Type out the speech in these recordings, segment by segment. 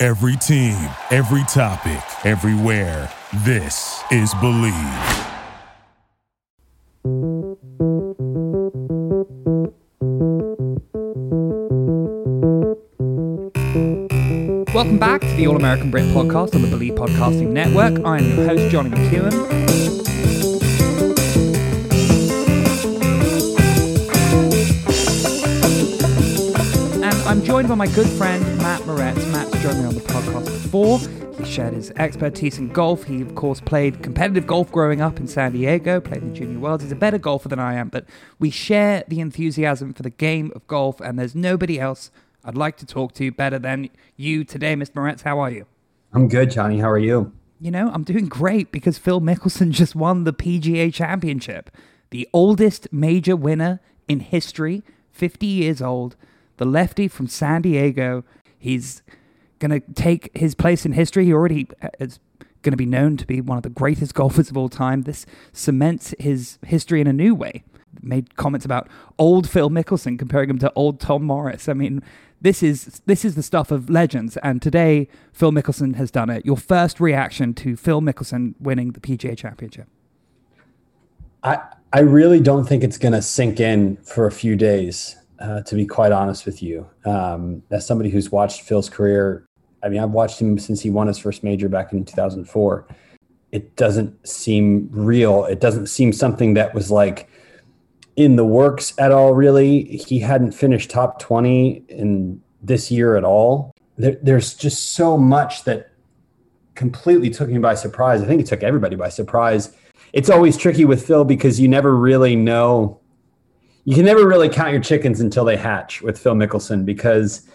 Every team, every topic, everywhere. This is Believe. Welcome back to the All American Brit podcast on the Believe Podcasting Network. I'm your host, Johnny McEwen. I'm joined by my good friend, Matt Moretz. Matt's joined me on the podcast before. He shared his expertise in golf. He, of course, played competitive golf growing up in San Diego, played in the Junior Worlds. He's a better golfer than I am, but we share the enthusiasm for the game of golf, and there's nobody else I'd like to talk to better than you today, Mr. Moretz. How are you? I'm good, Johnny. How are you? You know, I'm doing great because Phil Mickelson just won the PGA Championship, the oldest major winner in history, 50 years old, the lefty from San Diego. He's going to take his place in history. He already uh, is going to be known to be one of the greatest golfers of all time. This cements his history in a new way. Made comments about old Phil Mickelson, comparing him to old Tom Morris. I mean, this is this is the stuff of legends. And today, Phil Mickelson has done it. Your first reaction to Phil Mickelson winning the PGA Championship? I I really don't think it's going to sink in for a few days. Uh, to be quite honest with you, um, as somebody who's watched Phil's career, I mean, I've watched him since he won his first major back in 2004. It doesn't seem real. It doesn't seem something that was like in the works at all, really. He hadn't finished top 20 in this year at all. There, there's just so much that completely took me by surprise. I think it took everybody by surprise. It's always tricky with Phil because you never really know. You can never really count your chickens until they hatch with Phil Mickelson because,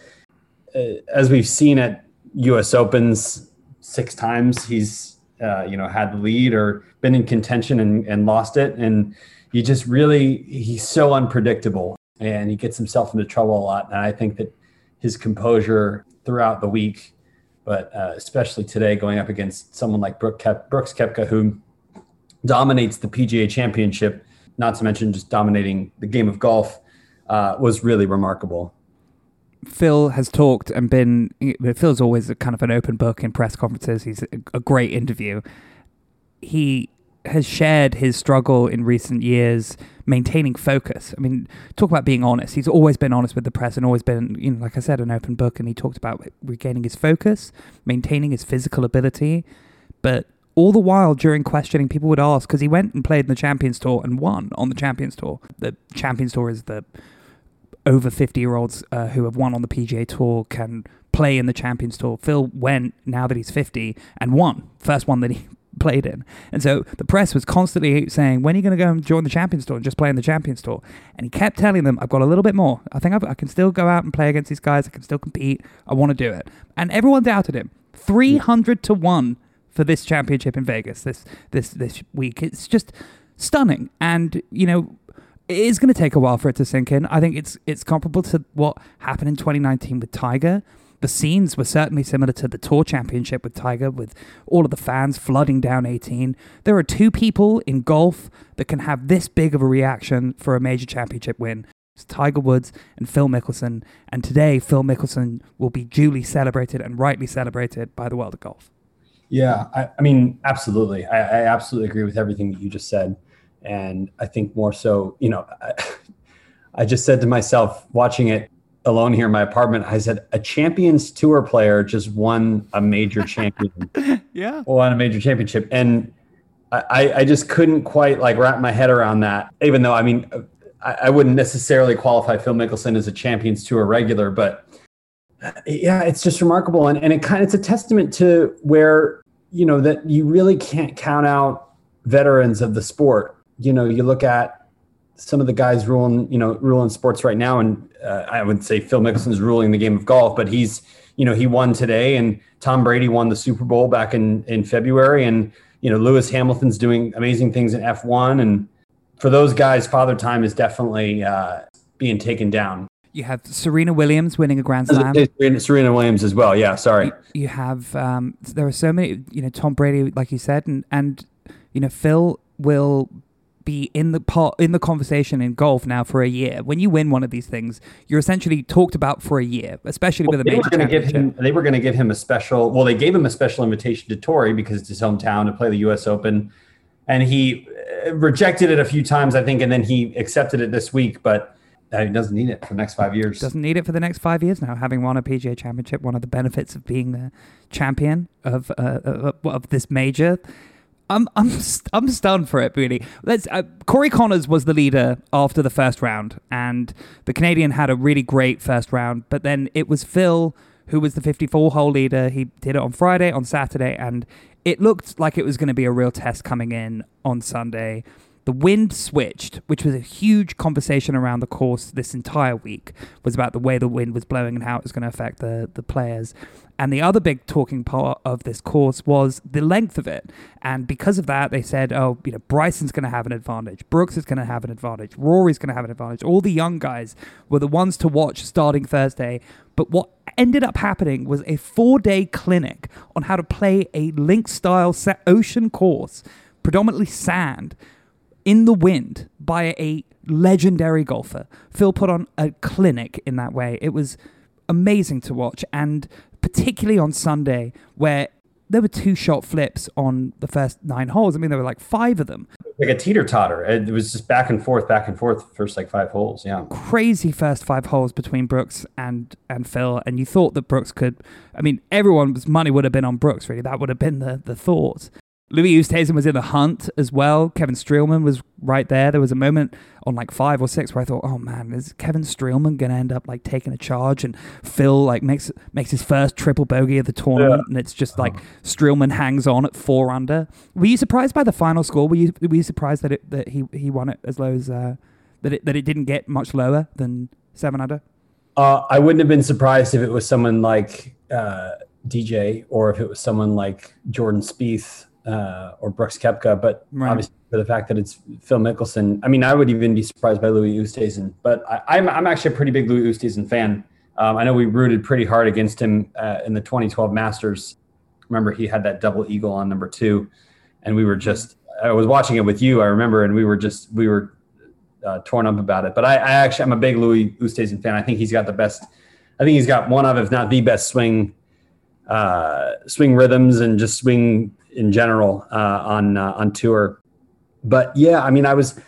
uh, as we've seen at U.S. Opens six times, he's uh, you know had the lead or been in contention and, and lost it, and you just really he's so unpredictable and he gets himself into trouble a lot. And I think that his composure throughout the week, but uh, especially today, going up against someone like Brooke Kep- Brooks Koepka, who dominates the PGA Championship, not to mention just dominating the game of golf, uh, was really remarkable. Phil has talked and been. Phil's always kind of an open book in press conferences. He's a, a great interview. He has shared his struggle in recent years maintaining focus. I mean, talk about being honest. He's always been honest with the press and always been, you know, like I said, an open book. And he talked about regaining his focus, maintaining his physical ability, but all the while during questioning, people would ask because he went and played in the Champions Tour and won on the Champions Tour. The Champions Tour is the over 50 year olds uh, who have won on the PGA Tour can play in the Champions Tour. Phil went now that he's 50 and won. First one that he played in. And so the press was constantly saying, when are you going to go and join the Champions Tour and just play in the Champions Tour? And he kept telling them, I've got a little bit more. I think I've, i can still go out and play against these guys. I can still compete. I want to do it. And everyone doubted him. 300 to 1 for this championship in Vegas this this this week. It's just stunning. And, you know, it is going to take a while for it to sink in. I think it's it's comparable to what happened in 2019 with Tiger the scenes were certainly similar to the Tour Championship with Tiger, with all of the fans flooding down 18. There are two people in golf that can have this big of a reaction for a major championship win. It's Tiger Woods and Phil Mickelson. And today, Phil Mickelson will be duly celebrated and rightly celebrated by the world of golf. Yeah, I, I mean, absolutely. I, I, absolutely agree with everything that you just said. And I think more so, you know, I, I just said to myself, watching it alone here in my apartment, I said a Champions Tour player just won a major champion. yeah, won a major championship, and I, I just couldn't quite like wrap my head around that. Even though I mean, I, I wouldn't necessarily qualify Phil Mickelson as a Champions Tour regular, but yeah, it's just remarkable, and and it kind of it's a testament to where you know that you really can't count out veterans of the sport. You know, you look at some of the guys ruling, you know, ruling sports right now, and uh, I would say Phil Mickelson's ruling the game of golf, but he's you know, he won today, and Tom Brady won the Super Bowl back in in February, and you know, Lewis Hamilton's doing amazing things in F1, and for those guys, Father Time is definitely uh, being taken down. You have Serena Williams winning a Grand Slam. Serena Williams as well. Yeah, sorry. You, you have um, there are so many. You know, Tom Brady, like you said, and and you know Phil will be in the part in the conversation in golf now for a year. When you win one of these things, you're essentially talked about for a year, especially well, with a major were give him, They were going to give him a special. Well, they gave him a special invitation to Torrey because it's his hometown to play the U.S. Open, and he uh, rejected it a few times, I think, and then he accepted it this week, but. He doesn't need it for the next five years. Doesn't need it for the next five years now. Having won a PGA Championship, one of the benefits of being the champion of uh, of, this major I'm I'm I'm stunned for it. Really, let's. Uh, Corey Conners was the leader after the first round, and the Canadian had a really great first round. But then it was Phil who was the 54 hole leader. He did it on Friday, on Saturday, and it looked like it was going to be a real test coming in on Sunday. The wind switched, which was a huge conversation around the course this entire week, was about the way the wind was blowing and how it was going to affect the, the players. And the other big talking part of this course was the length of it. And because of that, they said, oh, you know, Bryson's going to have an advantage. Brooks is going to have an advantage. Rory's going to have an advantage. All the young guys were the ones to watch starting Thursday. But what ended up happening was a four day clinic on how to play a link style ocean course, predominantly sand, in the wind by a legendary golfer. Phil put on a clinic in that way. It was amazing to watch. And particularly on Sunday, where there were two shot flips on the first nine holes. I mean, there were like five of them. Like a teeter totter. It was just back and forth, back and forth, first like five holes. Yeah. Crazy first five holes between Brooks and and Phil. And you thought that Brooks could, I mean, everyone's money would have been on Brooks, really. That would have been the, the thought. Louis Oosthuizen was in the hunt as well. Kevin Streelman was right there. There was a moment on like five or six where I thought, oh man, is Kevin Streelman gonna end up like taking a charge and Phil like makes makes his first triple bogey of the tournament yeah. and it's just like Streelman hangs on at four under. Were you surprised by the final score? Were you were you surprised that it that he he won it as low as uh, that it that it didn't get much lower than seven under? Uh, I wouldn't have been surprised if it was someone like uh, DJ or if it was someone like Jordan Spieth uh, or Brooks Koepka, but right. obviously for the fact that it's Phil Mickelson. I mean, I would even be surprised by Louis Oosthuizen, but I, am I'm, I'm actually a pretty big Louis Oosthuizen fan. Um, I know we rooted pretty hard against him uh, in the 2012 Masters. Remember, he had that double eagle on number two, and we were just. I was watching it with you. I remember, and we were just we were uh, torn up about it. But I, I actually I'm a big Louis Oosthuizen fan. I think he's got the best. I think he's got one of, if not the best swing uh, swing rhythms and just swing in general uh, on uh, on tour. But yeah, I mean, I was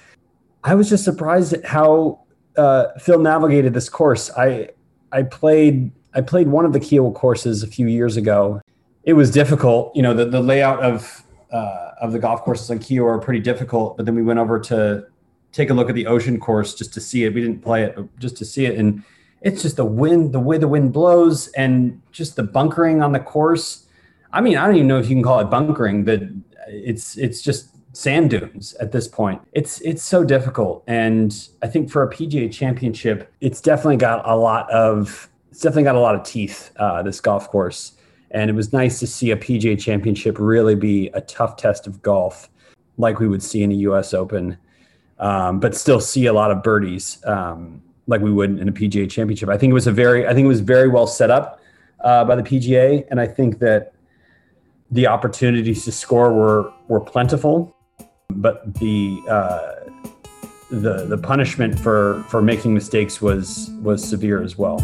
I was just surprised at how uh, Phil navigated this course. I I played I played one of the Kiawah courses a few years ago. It was difficult, you know, the, the layout of uh, of the golf courses on Kiawah are pretty difficult. But then we went over to take a look at the ocean course just to see it. We didn't play it, but just to see it, and it's just the wind, the way the wind blows, and just the bunkering on the course I mean, I don't even know if you can call it bunkering. That it's it's just sand dunes at this point. It's it's so difficult, and I think for a PGA Championship, it's definitely got a lot of it's definitely got a lot of teeth. Uh, this golf course, and it was nice to see a PGA Championship really be a tough test of golf, like we would see in a U.S. Open, um, but still see a lot of birdies. Um, like we would in a PGA Championship. I think it was a very, I think it was very well set up uh, by the PGA, and I think that the opportunities to score were were plentiful, but the uh, the the punishment for for making mistakes was was severe as well.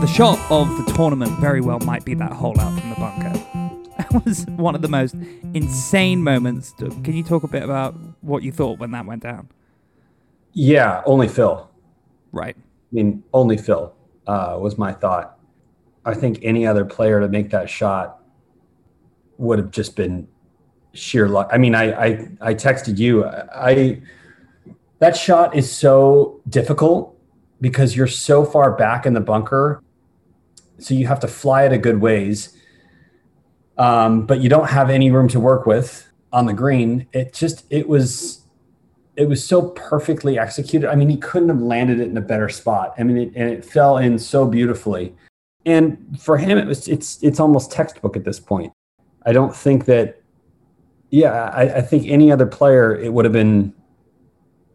The shot of the tournament very well might be that hole out from the bunker. Was one of the most insane moments. Can you talk a bit about what you thought when that went down? Yeah, only Phil. Right. I mean, only Phil uh, was my thought. I think any other player to make that shot would have just been sheer luck. I mean, I I, I texted you. I that shot is so difficult because you're so far back in the bunker, so you have to fly it a good ways um, but you don't have any room to work with on the green. It just it was it was so perfectly executed. I mean, he couldn't have landed it in a better spot. I mean, it, and it fell in so beautifully. And for him, it was it's it's almost textbook at this point. I don't think that. Yeah, I, I think any other player, it would have been.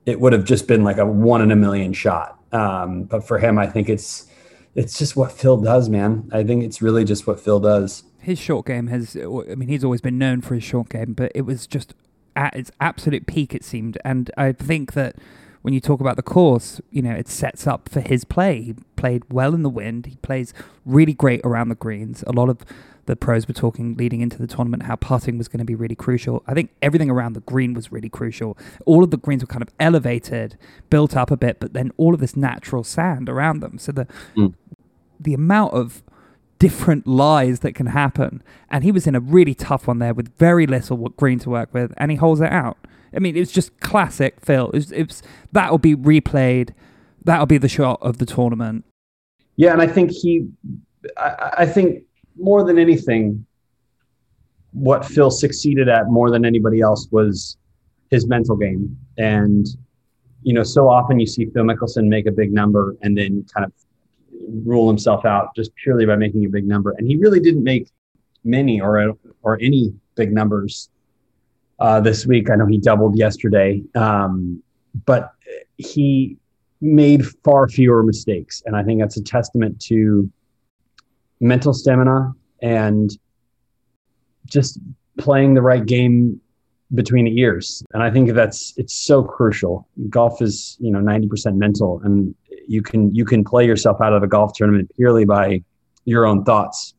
It would have just been like a one in a million shot. Um, but for him, I think it's it's just what Phil does, man. I think it's really just what Phil does. His short game has, I mean, he's always been known for his short game, but it was just at its absolute peak, it seemed. And I think that when you talk about the course, you know, it sets up for his play. He played well in the wind. He plays really great around the greens. A lot of the pros were talking leading into the tournament how putting was going to be really crucial. I think everything around the green was really crucial. All of the greens were kind of elevated, built up a bit, but then all of this natural sand around them. So the mm. the amount of different lies that can happen. And he was in a really tough one there with very little green to work with, and he holds it out. I mean, it's just classic Phil. It's, it's that'll be replayed. That'll be the shot of the tournament. Yeah, and I think he, I, I think more than anything, what Phil succeeded at more than anybody else was his mental game. And, you know, so often you see Phil Mickelson make a big number and then kind of rule himself out just purely by making a big number. And he really didn't make many or, or any big numbers uh, this week. I know he doubled yesterday, um, but he made far fewer mistakes. And I think that's a testament to mental stamina and just playing the right game between the ears. And I think that's it's so crucial. Golf is, you know, 90% mental and you can you can play yourself out of a golf tournament purely by your own thoughts.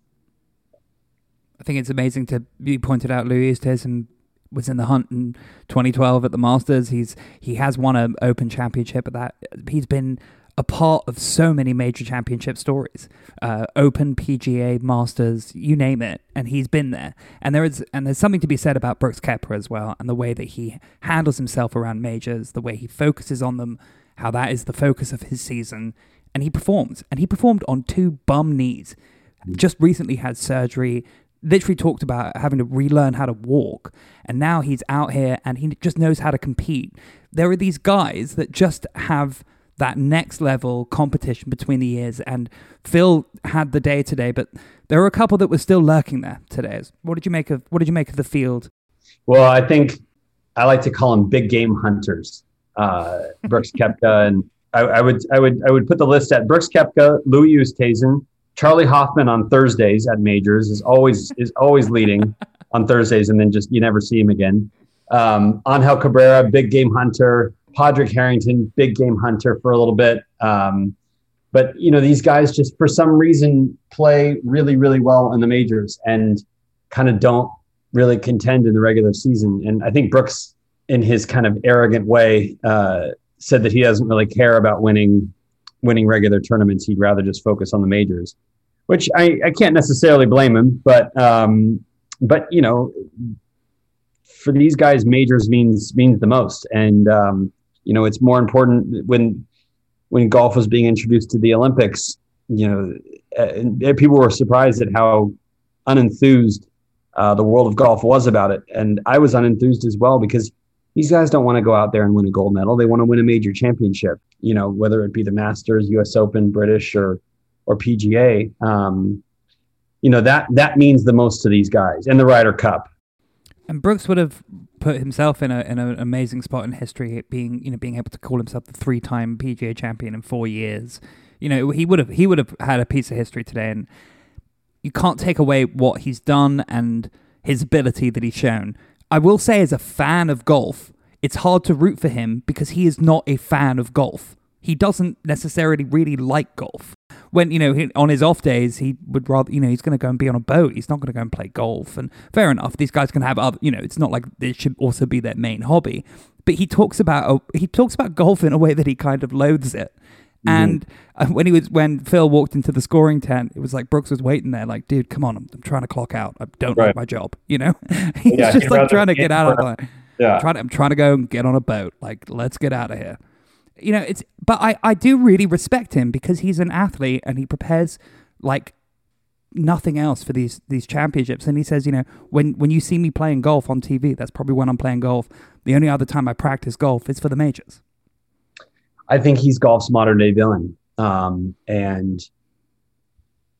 I think it's amazing to be pointed out Louis Oosthuizen was in the hunt in 2012 at the Masters. He's he has won an Open Championship, but that he's been a part of so many major championship stories uh, open pga masters you name it and he's been there and there is and there's something to be said about brooks koepka as well and the way that he handles himself around majors the way he focuses on them how that is the focus of his season and he performs and he performed on two bum knees mm. just recently had surgery literally talked about having to relearn how to walk and now he's out here and he just knows how to compete there are these guys that just have that next level competition between the years. And Phil had the day today, but there were a couple that were still lurking there today. What did you make of what did you make of the field? Well, I think I like to call them big game hunters. Uh, Brooks Koepka and I, I, would I would I would put the list at Brooks Koepka, Louis Oosthuizen, Charley Hoffman on Thursdays at majors is always is always leading on Thursdays, and then just you never see him again. Um, Angel Cabrera, big game hunter. Padraig Harrington, big game hunter for a little bit. Um, but you know, these guys just for some reason play really, really well in the majors and kind of don't really contend in the regular season. And I think Brooks, in his kind of arrogant way, uh, said that he doesn't really care about winning winning regular tournaments. He'd rather just focus on the majors, which I, I can't necessarily blame him. But um, but you know, for these guys, majors means means the most. And um, you know, it's more important when when golf was being introduced to the Olympics. You know, uh, people were surprised at how unenthused uh, the world of golf was about it, and I was unenthused as well because these guys don't want to go out there and win a gold medal. They want to win a major championship. You know, whether it be the Masters, U.S. Open, British, or or PGA. Um, you know that that means the most to these guys, and the Ryder Cup. And Brooks would have put himself in a in an amazing spot in history, being you know being able to call himself the three time PGA champion in four years. You know he would have he would have had a piece of history today, and you can't take away what he's done and his ability that he's shown. I will say, as a fan of golf, it's hard to root for him because he is not a fan of golf. He doesn't necessarily really like golf when you know on his off days he would rather you know he's going to go and be on a boat he's not going to go and play golf and fair enough these guys can have other you know it's not like this should also be their main hobby but he talks about uh, he talks about golf in a way that he kind of loathes it. And uh, when he was when Phil walked into the scoring tent, it was like Brooks was waiting there, like, dude, come on, I'm, I'm trying to clock out. I don't right. like my job, you know. He's yeah, just like trying to get out of it. Yeah, I'm trying, to, I'm trying to go and get on a boat. Like, let's get out of here you know, it's but I I do really respect him because he's an athlete and he prepares like nothing else for these these championships. And he says, you know, when when you see me playing golf on TV, that's probably when I'm playing golf. The only other time I practice golf is for the majors. I think he's golf's modern day villain. Um, and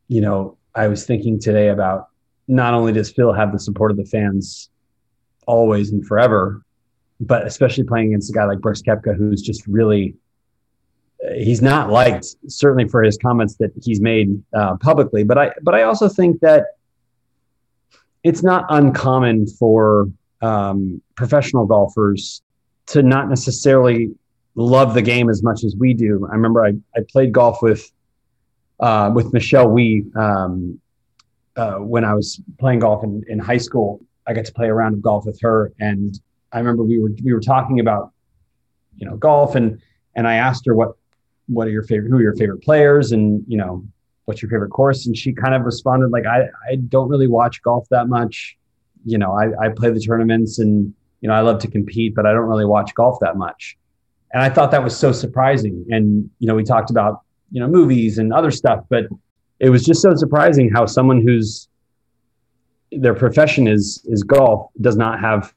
you know, I was thinking today about not only does Phil have the support of the fans always and forever, but especially playing against a guy like Brooks Koepka, who's just really he's not liked certainly for his comments that he's made uh, publicly. But I but I also think that it's not uncommon for um, professional golfers to not necessarily love the game as much as we do. I remember I, I played golf with uh, with Michelle Wie um, uh, when I was playing golf in, in high school. I got to play a round of golf with her, and I remember we were we were talking about you know golf, and and I asked her what what are your favorite who are your favorite players, and you know what's your favorite course, and she kind of responded like I I don't really watch golf that much. You know, I, I play the tournaments and you know I love to compete, but I don't really watch golf that much. And I thought that was so surprising. And you know, we talked about you know movies and other stuff but it was just so surprising how someone who's their profession is is golf does not have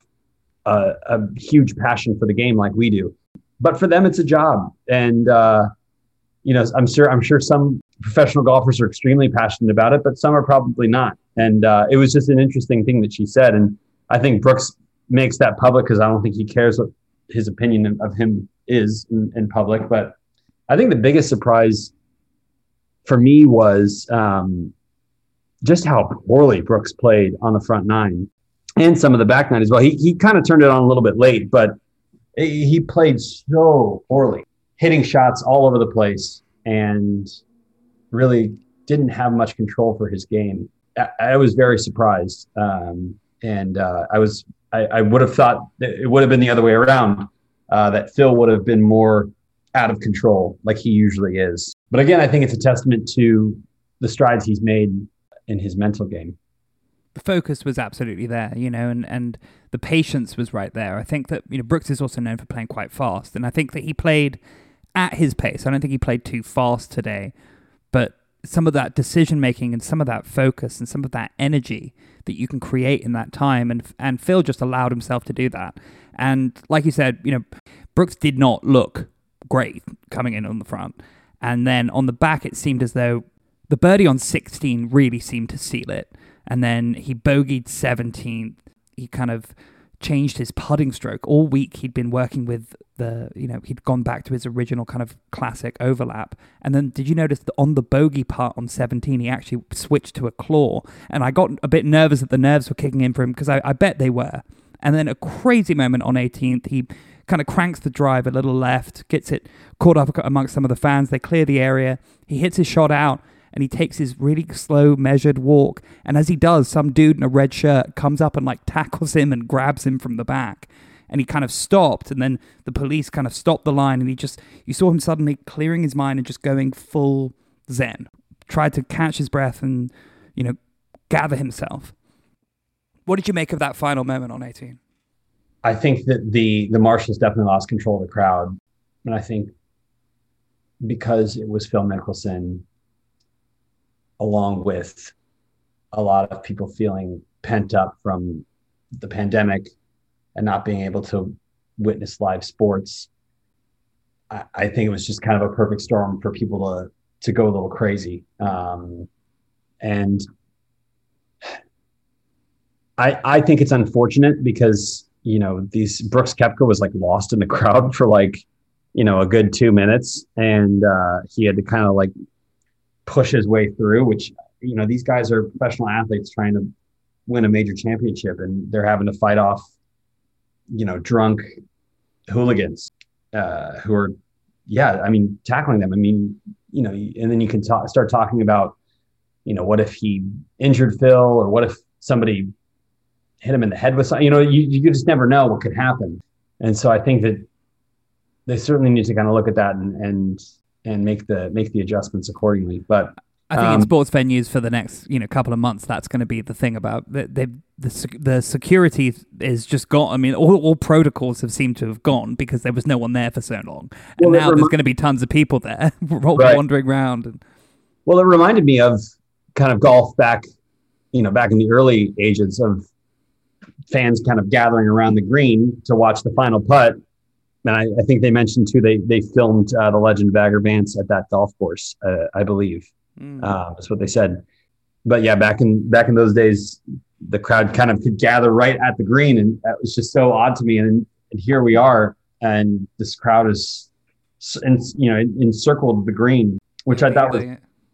a, a huge passion for the game like we do. But for them it's a job. And uh, you know i'm sure i'm sure some professional golfers are extremely passionate about it but some are probably not. And uh, it was just an interesting thing that she said. And i think brooks makes that public because i don't think he cares what his opinion of him is in, in public but I think the biggest surprise for me was um, just how poorly Brooks played on the front nine and some of the back nine as well. He, he kind of turned it on a little bit late, but he played so poorly, hitting shots all over the place and really didn't have much control for his game. I, I was very surprised. Um, and uh, I was, I, I, would have thought it would have been the other way around, uh, that Phil would have been more out of control like he usually is. But again, I think it's a testament to the strides he's made in his mental game. The focus was absolutely there, you know, and, and the patience was right there. I think that, you know, Brooks is also known for playing quite fast. And I think that he played at his pace. I don't think he played too fast today, but some of that decision making and some of that focus and some of that energy that you can create in that time and and Phil just allowed himself to do that. And like you said, you know, Brooks did not look great coming in on the front. And then on the back, it seemed as though the birdie on 16 really seemed to seal it. And then he bogeyed 17th. He kind of changed his putting stroke. All week he'd been working with the, you know, he'd gone back to his original kind of classic overlap. And then did you notice that on the bogey part on 17, he actually switched to a claw? And I got a bit nervous that the nerves were kicking in for him because I, I bet they were. And then a crazy moment on 18th, he kind of cranks the drive a little left, gets it caught up amongst some of the fans. They clear the area. He hits his shot out and he takes his really slow, measured walk. And as he does, some dude in a red shirt comes up and like tackles him and grabs him from the back. And he kind of stopped, and then the police kind of stopped the line, and he just, you saw him suddenly clearing his mind and just going full zen. Tried to catch his breath and, you know, gather himself. What did you make of that final moment on 18? I think that the the marshals definitely lost control of the crowd, and I think because it was Phil Mickelson, along with a lot of people feeling pent up from the pandemic and not being able to witness live sports, I, I think it was just kind of a perfect storm for people to to go a little crazy. Um, and I I think it's unfortunate because you know, these Brooks Koepka was like lost in the crowd for like, you know, a good two minutes, and uh, he had to kind of like push his way through. Which you know, these guys are professional athletes trying to win a major championship, and they're having to fight off, you know, drunk hooligans uh, who are, yeah, I mean, tackling them. I mean, you know, and then you can talk, start talking about, you know, what if he injured Phil, or what if somebody hit him in the head with something. You know, you, you just never know what could happen. And so I think that they certainly need to kind of look at that and and and make the make the adjustments accordingly. But I think um, in sports venues for the next you know couple of months, that's going to be the thing about the the the, the security is just gone. I mean, all, all protocols have seemed to have gone because there was no one there for so long, and well, now rem- there's going to be tons of people there right. wandering around. And... Well, it reminded me of kind of golf back, you know, back in the early ages of fans kind of gathering around the green to watch the final putt. And I, I think they mentioned too they they filmed uh, the Legend of Vance at that golf course, uh, I believe. Mm. Uh, that's what they said. But yeah, back in back in those days, the crowd kind of could gather right at the green, and that was just so odd to me. And, and here we are, and this crowd is, and you know, encircled the green, which I thought was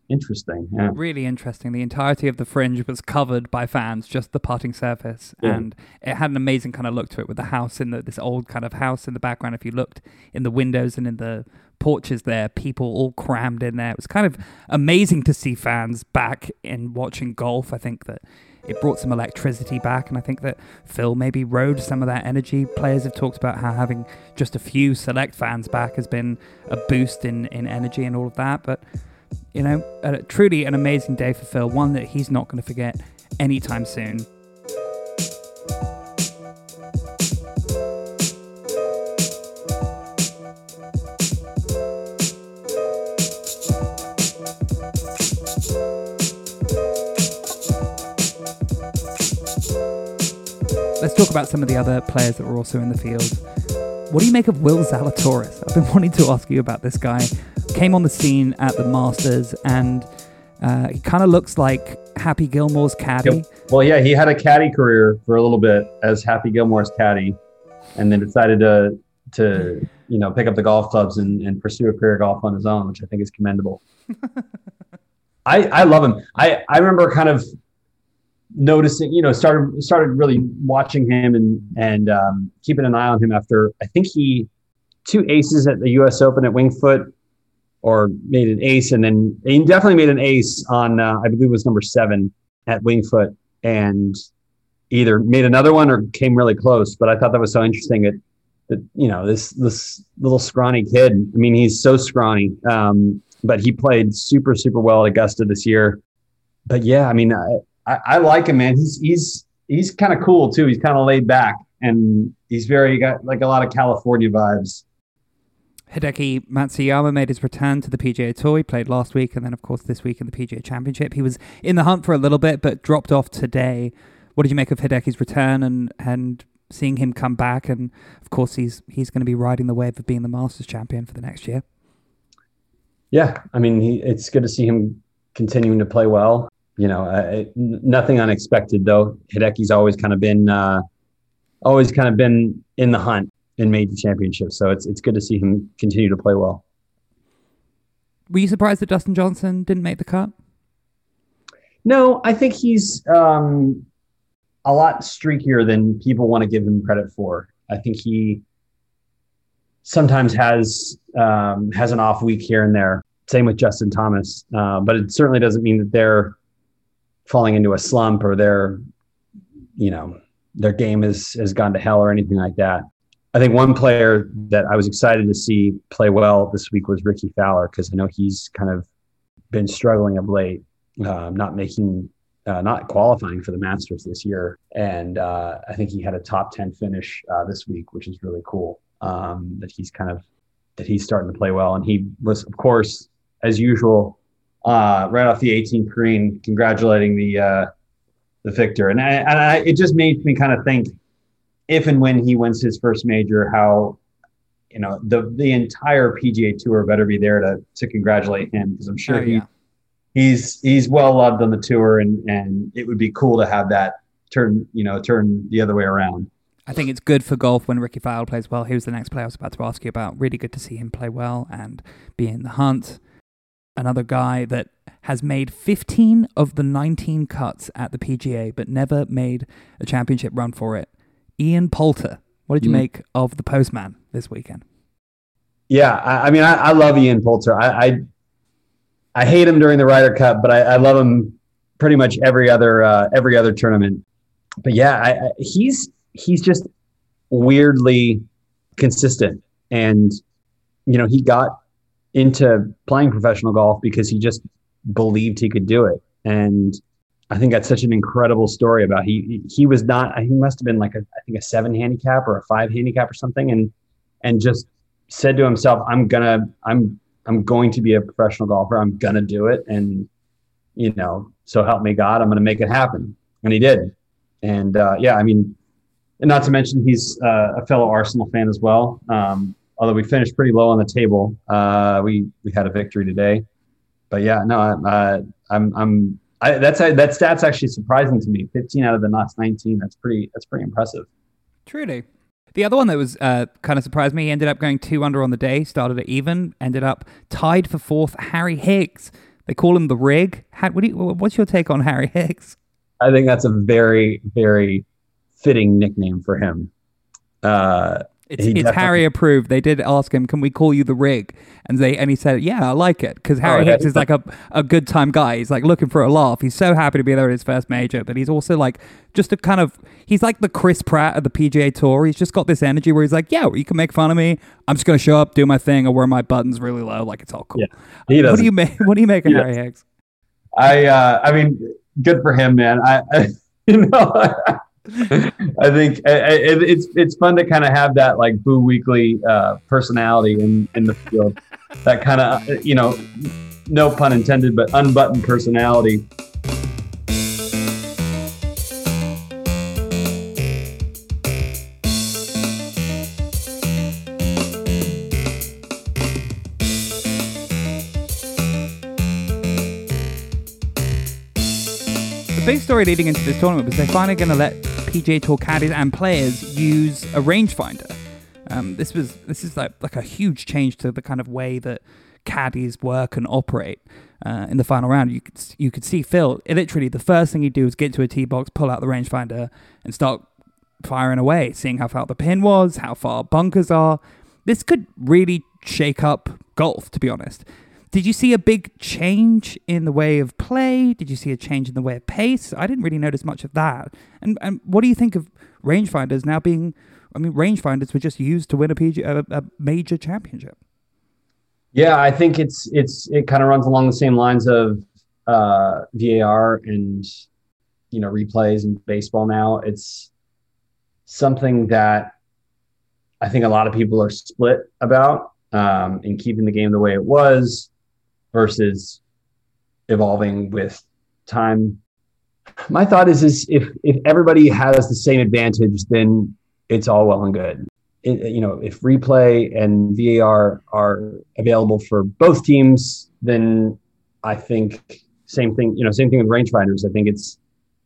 interesting. Yeah. Really interesting. The entirety of the fringe was covered by fans, just the putting surface, yeah. and it had an amazing kind of look to it with the house in the this old kind of house in the background. If you looked in the windows and in the porches there, people all crammed in there. It was kind of amazing to see fans back in watching golf. I think that it brought some electricity back, and I think that Phil maybe rode some of that energy. Players have talked about how having just a few select fans back has been a boost in, in energy and all of that, but you know, truly an amazing day for Phil, one that he's not going to forget anytime soon. Let's talk about some of the other players that were also in the field. What do you make of Will Zalatoris? I've been wanting to ask you about this guy came on the scene at the Masters, and uh, he kind of looks like Happy Gilmore's caddy. Well, yeah, he had a caddy career for a little bit as Happy Gilmore's caddy, and then decided to to you know pick up the golf clubs and, and pursue a career golf on his own, which I think is commendable. I I love him. I I remember kind of noticing, you know, started started really watching him and and um, keeping an eye on him after I think he two aces at the U.S. Open at Winged Foot or made an ace, and then he definitely made an ace on uh, I believe it was number seven at Winged Foot, and either made another one or came really close. But I thought that was so interesting that that you know this this little scrawny kid. I mean, he's so scrawny, um, but he played super super well at Augusta this year. But yeah, I mean, I, I, I like him, man. He's he's he's kind of cool too. He's kind of laid back, and he's very got like a lot of California vibes. Hideki Matsuyama made his return to the PGA Tour. He played last week and then, of course, this week in the PGA Championship. He was in the hunt for a little bit, but dropped off today. What did you make of Hideki's return and, and seeing him come back? And, of course, he's he's going to be riding the wave of being the Masters champion for the next year. Yeah, I mean, he, it's good to see him continuing to play well. You know, uh, nothing unexpected though. Hideki's always kind of been, uh, always kind of been in the hunt in major championships. So it's it's good to see him continue to play well. Were you surprised that Dustin Johnson didn't make the cut? No, I think he's um, a lot streakier than people want to give him credit for. I think he sometimes has um, has an off week here and there. Same with Justin Thomas, uh, but it certainly doesn't mean that they're falling into a slump or their you know their game has has gone to hell or anything like that. I think one player that I was excited to see play well this week was Rickie Fowler because I know he's kind of been struggling of late, uh, not making, uh, not qualifying for the Masters this year, and uh, I think he had a top ten finish uh, this week, which is really cool. Um, that he's kind of that he's starting to play well, and he was, of course, as usual, uh, right off the 18th green, congratulating the uh, the victor, and I, and I, it just made me kind of think if and when he wins his first major, how you know the the entire PGA Tour better be there to to congratulate him because I'm sure oh, he he's he's well loved on the tour and and it would be cool to have that turn you know turn the other way around. I think it's good for golf when Rickie Fowler plays well. He was the next player I was about to ask you about. Really good to see him play well and be in the hunt. Another guy that has made 15 of the 19 cuts at the PGA, but never made a championship run for it. Ian Poulter. What did you mm. make of the Postman this weekend? Yeah, I, I mean, I, I, love Ian Poulter. I, I, I hate him during the Ryder Cup, but I, I love him pretty much every other uh, every other tournament. But yeah, he's he's just weirdly consistent, and you know, he got into playing professional golf because he just believed he could do it, and I think that's such an incredible story about he he was not he must have been like a I think a seven handicap or a five handicap or something and and just said to himself I'm gonna I'm I'm going to be a professional golfer I'm gonna do it and you know, so help me God, I'm to make it happen. And he did. And uh, yeah, I mean, and not to mention he's uh, a fellow Arsenal fan as well. Um, although we finished pretty low on the table, uh, we we had a victory today. But yeah, no, I, I'm I'm I, that's that stat's actually surprising to me. 15 out of the last 19. That's pretty that's pretty impressive. Truly. The other one that was uh, kind of surprised me ended up going two under on the day, started at even, ended up tied for fourth. Harry Higgs. They call him the rig. How, what you, what's your take on Harry Higgs? I think that's a very, very fitting nickname for him. Uh, it's, it's Harry approved. They did ask him, "Can we call you the rig?" And they and he said, "Yeah, I like it," because Harry oh, Higgs is like a, a good time guy. He's like looking for a laugh. He's so happy to be there at his first major, but he's also like just a kind of he's like the Chris Pratt of the PGA Tour. He's just got this energy where he's like, "Yeah, you can make fun of me. I'm just gonna show up, do my thing, or wear my buttons really low, like it's all cool." Yeah, he what do you make? What do you make of Harry Higgs? I uh, I mean, good for him, man. I, I you know. I think it, it's it's fun to kind of have that like Boo Weekley uh, personality in in the field. That kind of you know, no pun intended, but unbuttoned personality. Big story leading into this tournament was they're finally going to let PGA Tour caddies and players use a rangefinder. Um, this was this is like like a huge change to the kind of way that caddies work and operate. Uh, in the final round, you could you could see Phil. Literally, the first thing he'd do is get to a tee box, pull out the rangefinder, and start firing away, seeing how far the pin was, how far bunkers are. This could really shake up golf, to be honest. Did you see a big change in the way of play? Did you see a change in the way of pace? I didn't really notice much of that. And and what do you think of rangefinders now being? I mean, rangefinders were just used to win a, PG, a, a major championship. Yeah, I think it's it's it kind of runs along the same lines of uh, VAR and you know replays in baseball. Now it's something that I think a lot of people are split about um, in keeping the game the way it was versus evolving with time. My thought is, is if if everybody has the same advantage, then it's all well and good. It, you know, if replay and VAR are available for both teams, then I think same thing. You know, same thing with rangefinders. I think it's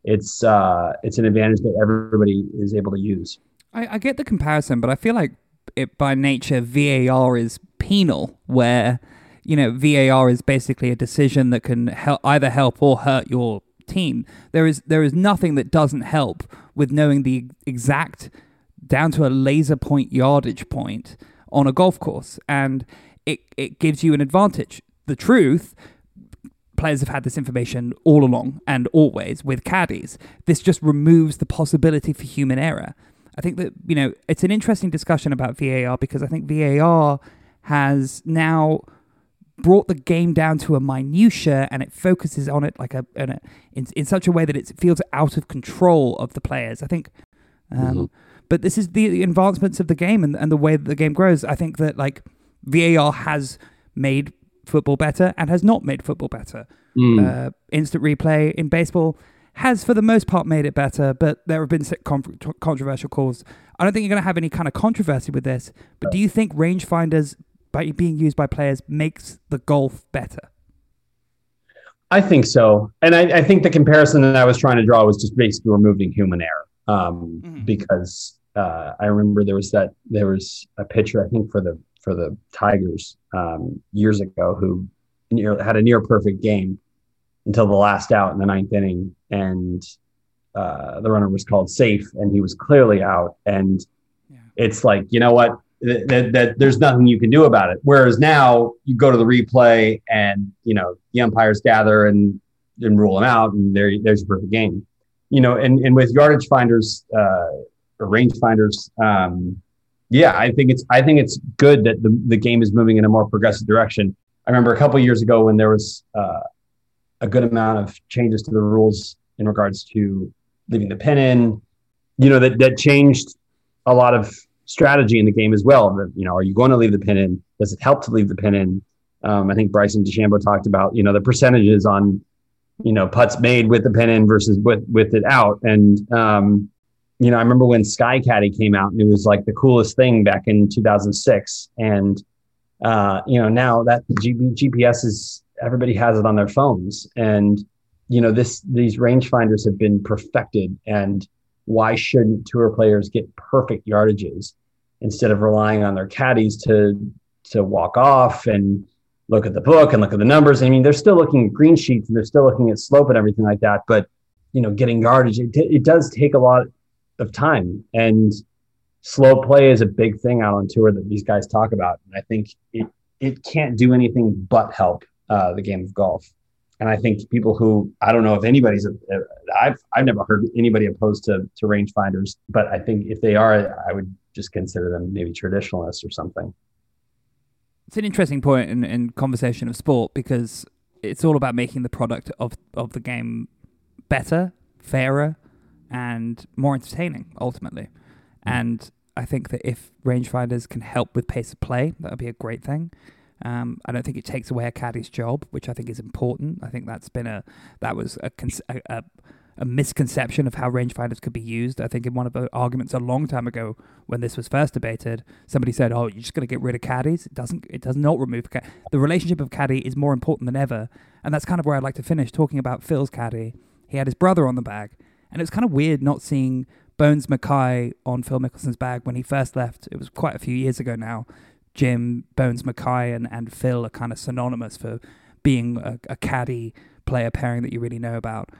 it's uh, it's an advantage that everybody is able to use. I, I get the comparison, but I feel like it by nature VAR is penal, where you know, VAR is basically a decision that can help, either help or hurt your team. There is there is nothing that doesn't help with knowing the exact down to a laser point yardage point on a golf course, and it it gives you an advantage. The truth. Players have had this information all along and always with caddies. This just removes the possibility for human error. I think that, you know, it's an interesting discussion about VAR because I think VAR has now brought the game down to a minutia and it focuses on it like a, in, a, in, in such a way that it feels out of control of the players. I think, um, mm-hmm. but this is the, the, advancements of the game and, and the way that the game grows. I think that like VAR has made football better and has not made football better. Mm. Uh, instant replay in baseball has for the most part made it better, but there have been controversial calls. I don't think you're going to have any kind of controversy with this, but do you think rangefinders by being used by players makes the golf better? I think so, and I, I, think the comparison that I was trying to draw was just basically removing human error, um, mm-hmm. because uh, I remember there was that there was a pitcher I think for the for the Tigers um, years ago who near, had a near perfect game until the last out in the ninth inning, and uh, the runner was called safe, and he was clearly out, and yeah. it's like you know what that, that there's nothing you can do about it. Whereas now you go to the replay and you know the umpires gather and and rule them out, and there there's your perfect game. You know, and and with yardage finders uh, or range finders, um, yeah, I think it's I think it's good that the the game is moving in a more progressive direction. I remember a couple years ago when there was uh, a good amount of changes to the rules in regards to leaving the pin in. You know that that changed a lot of strategy in the game as well. You know, are you going to leave the pin in? Does it help to leave the pin in? Um, I think Bryson DeChambeau talked about, you know, the percentages on you know, putts made with the pin in versus with with it out. And um, you know, I remember when SkyCaddie came out, and it was like the coolest thing back in 2006. And uh, you know, now that GPS is everybody has it on their phones, and you know, this these rangefinders have been perfected. And why shouldn't tour players get perfect yardages instead of relying on their caddies to to walk off and look at the book and look at the numbers. I mean, they're still looking at green sheets and they're still looking at slope and everything like that. But you know, getting yardage, it, it does take a lot of time. And slow play is a big thing out on tour that these guys talk about. And I think it it can't do anything but help uh, the game of golf. And I think people who I don't know if anybody's a, I've I've never heard anybody opposed to to rangefinders, but I think if they are, I would just consider them maybe traditionalists or something it's an interesting point in, in conversation of sport because it's all about making the product of, of the game better, fairer, and more entertaining ultimately. And I think that if rangefinders can help with pace of play, that would be a great thing. Um, I don't think it takes away a caddy's job, which I think is important. I think that's been a that was a, a, a a misconception of how rangefinders could be used. I think in one of the arguments a long time ago when this was first debated, somebody said, "Oh, you're just going to get rid of caddies." It doesn't. It does not remove the relationship of caddy is more important than ever, and that's kind of where I'd like to finish talking about Phil's caddy. He had his brother on the bag, and it was kind of weird not seeing Bones Mackay on Phil Mickelson's bag when he first left. It was quite a few years ago now. Jim Bones Mackay and, and Phil are kind of synonymous for being a, a caddy player pairing that you really know about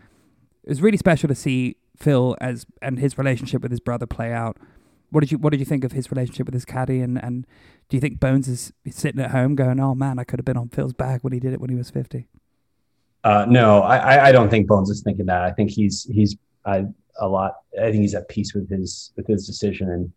it was really special to see Phil as and his relationship with his brother play out. What did you What did you think of his relationship with his caddy? And, and do you think Bones is sitting at home going, "Oh man, I could have been on Phil's back when he did it when he was 50? Uh, no, I, I don't think Bones is thinking that. I think he's he's uh, a lot. I think he's at peace with his with his decision, and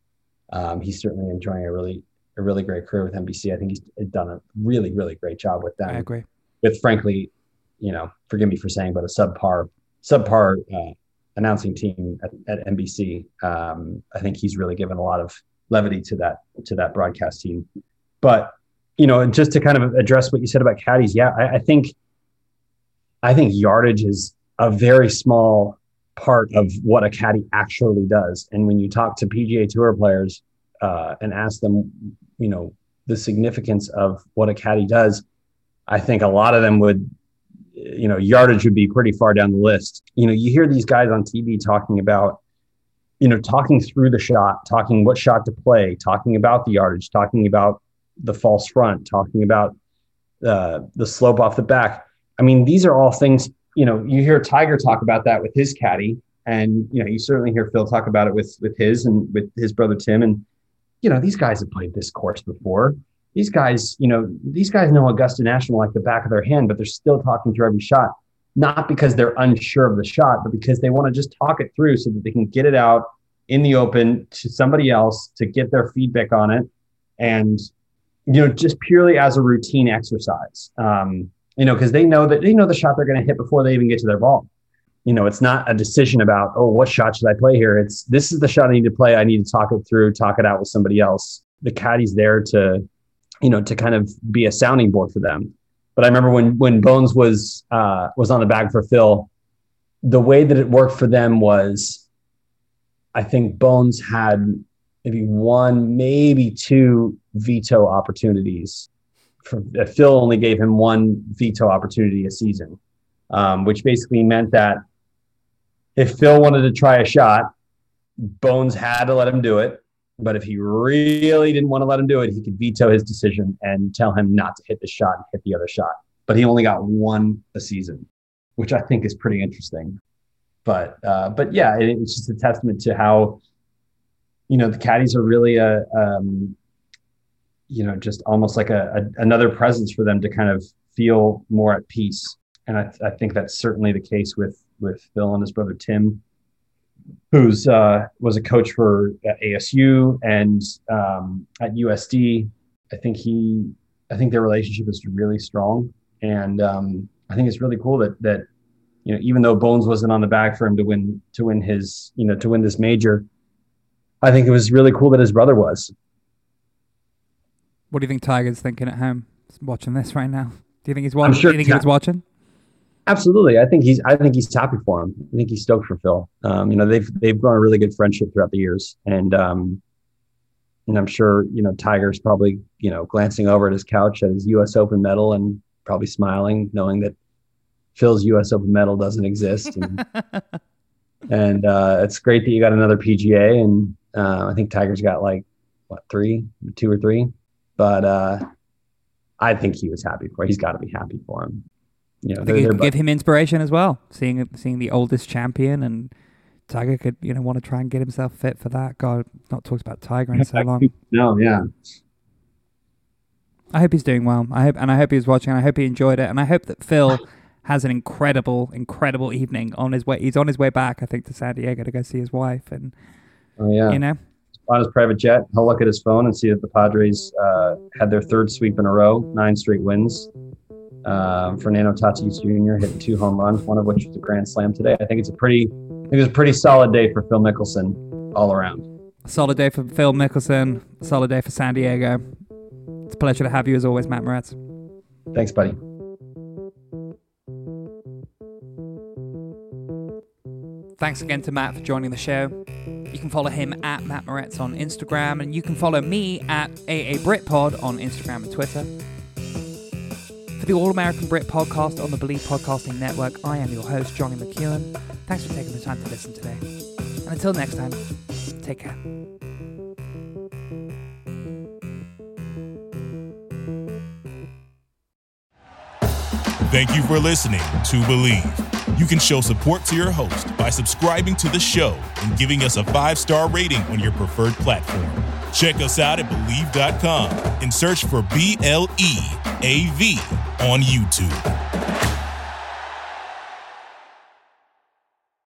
um, he's certainly enjoying a really a really great career with NBC. I think he's done a really really great job with them. I agree. With frankly, you know, forgive me for saying, but a subpar subpar uh, announcing team at, at NBC. Um, I think he's really given a lot of levity to that to that broadcast team. But you know, just to kind of address what you said about caddies, yeah, I, I think I think yardage is a very small part of what a caddy actually does. And when you talk to PGA Tour players uh, and ask them, you know, the significance of what a caddy does, I think a lot of them would you know, yardage would be pretty far down the list. You know, you hear these guys on TV talking about, you know, talking through the shot, talking what shot to play, talking about the yardage, talking about the false front, talking about uh, the slope off the back. I mean, these are all things, you know, you hear Tiger talk about that with his caddy. And, you know, you certainly hear Phil talk about it with, with his and with his brother Tim. And, you know, these guys have played this course before these guys, you know, these guys know Augusta National like the back of their hand, but they're still talking through every shot, not because they're unsure of the shot, but because they want to just talk it through so that they can get it out in the open to somebody else to get their feedback on it. And, you know, just purely as a routine exercise, um, you know, because they know that they know the shot they're going to hit before they even get to their ball. You know, it's not a decision about, oh, what shot should I play here? It's this is the shot I need to play. I need to talk it through, talk it out with somebody else. The caddy's there to you know, to kind of be a sounding board for them. But I remember when when Bones was uh, was on the bag for Phil, the way that it worked for them was, I think Bones had maybe one, maybe two veto opportunities. For, uh, Phil only gave him one veto opportunity a season, um, which basically meant that if Phil wanted to try a shot, Bones had to let him do it. But if he really didn't want to let him do it, he could veto his decision and tell him not to hit the shot and hit the other shot. But he only got one a season, which I think is pretty interesting. But uh, but yeah, it, it's just a testament to how you know the caddies are really a um, you know just almost like a, a, another presence for them to kind of feel more at peace. And I, I think that's certainly the case with with Phil and his brother Tim who's uh, was a coach for ASU and um, at USD. I think he, I think their relationship is really strong, and um, I think it's really cool that that you know even though Bones wasn't on the back for him to win to win his you know to win this major, I think it was really cool that his brother was. What do you think Tiger's thinking at home watching this right now? Do you think he's watching? Sure do you think he was watching? Absolutely, I think he's. I think he's happy for him. I think he's stoked for Phil. Um, you know, they've they've grown a really good friendship throughout the years, and um, and I'm sure you know Tiger's probably you know glancing over at his couch at his U.S. Open medal and probably smiling, knowing that Phil's U.S. Open medal doesn't exist. And, and uh, it's great that you got another PGA, and uh, I think Tiger's got like what three, two or three, but uh, I think he was happy for. He's got to be happy for him. You know, I think it could give him inspiration as well, seeing seeing the oldest champion and Tiger could, you know, want to try and get himself fit for that. God, not talked about Tiger in so long. No, yeah. I hope he's doing well. I hope, and I hope he was watching. I hope he enjoyed it, and I hope that Phil has an incredible, incredible evening on his way. He's on his way back, I think, to San Diego to go see his wife, and oh yeah, you know, on his private jet, he'll look at his phone and see that the Padres uh, had their third sweep in a row, nine straight wins. Um, Fernando Tatis Jr. hit two home runs, one of which was a grand slam today. I think it's a pretty, it was a pretty solid day for Phil Mickelson all around. Solid day for Phil Mickelson. Solid day for San Diego. It's a pleasure to have you as always, Matt Moretz. Thanks, buddy. Thanks again to Matt for joining the show. You can follow him at Matt Moretz on Instagram, and you can follow me at AA Britpod on Instagram and Twitter. The All American Brit podcast on the Bleav Podcasting Network, I am your host, Johnny McEwen. Thanks for taking the time to listen today. And until next time, take care. Thank you for listening to Bleav. You can show support to your host by subscribing to the show and giving us a five star rating on your preferred platform. Check us out at Bleav.com and search for B L E A V on YouTube.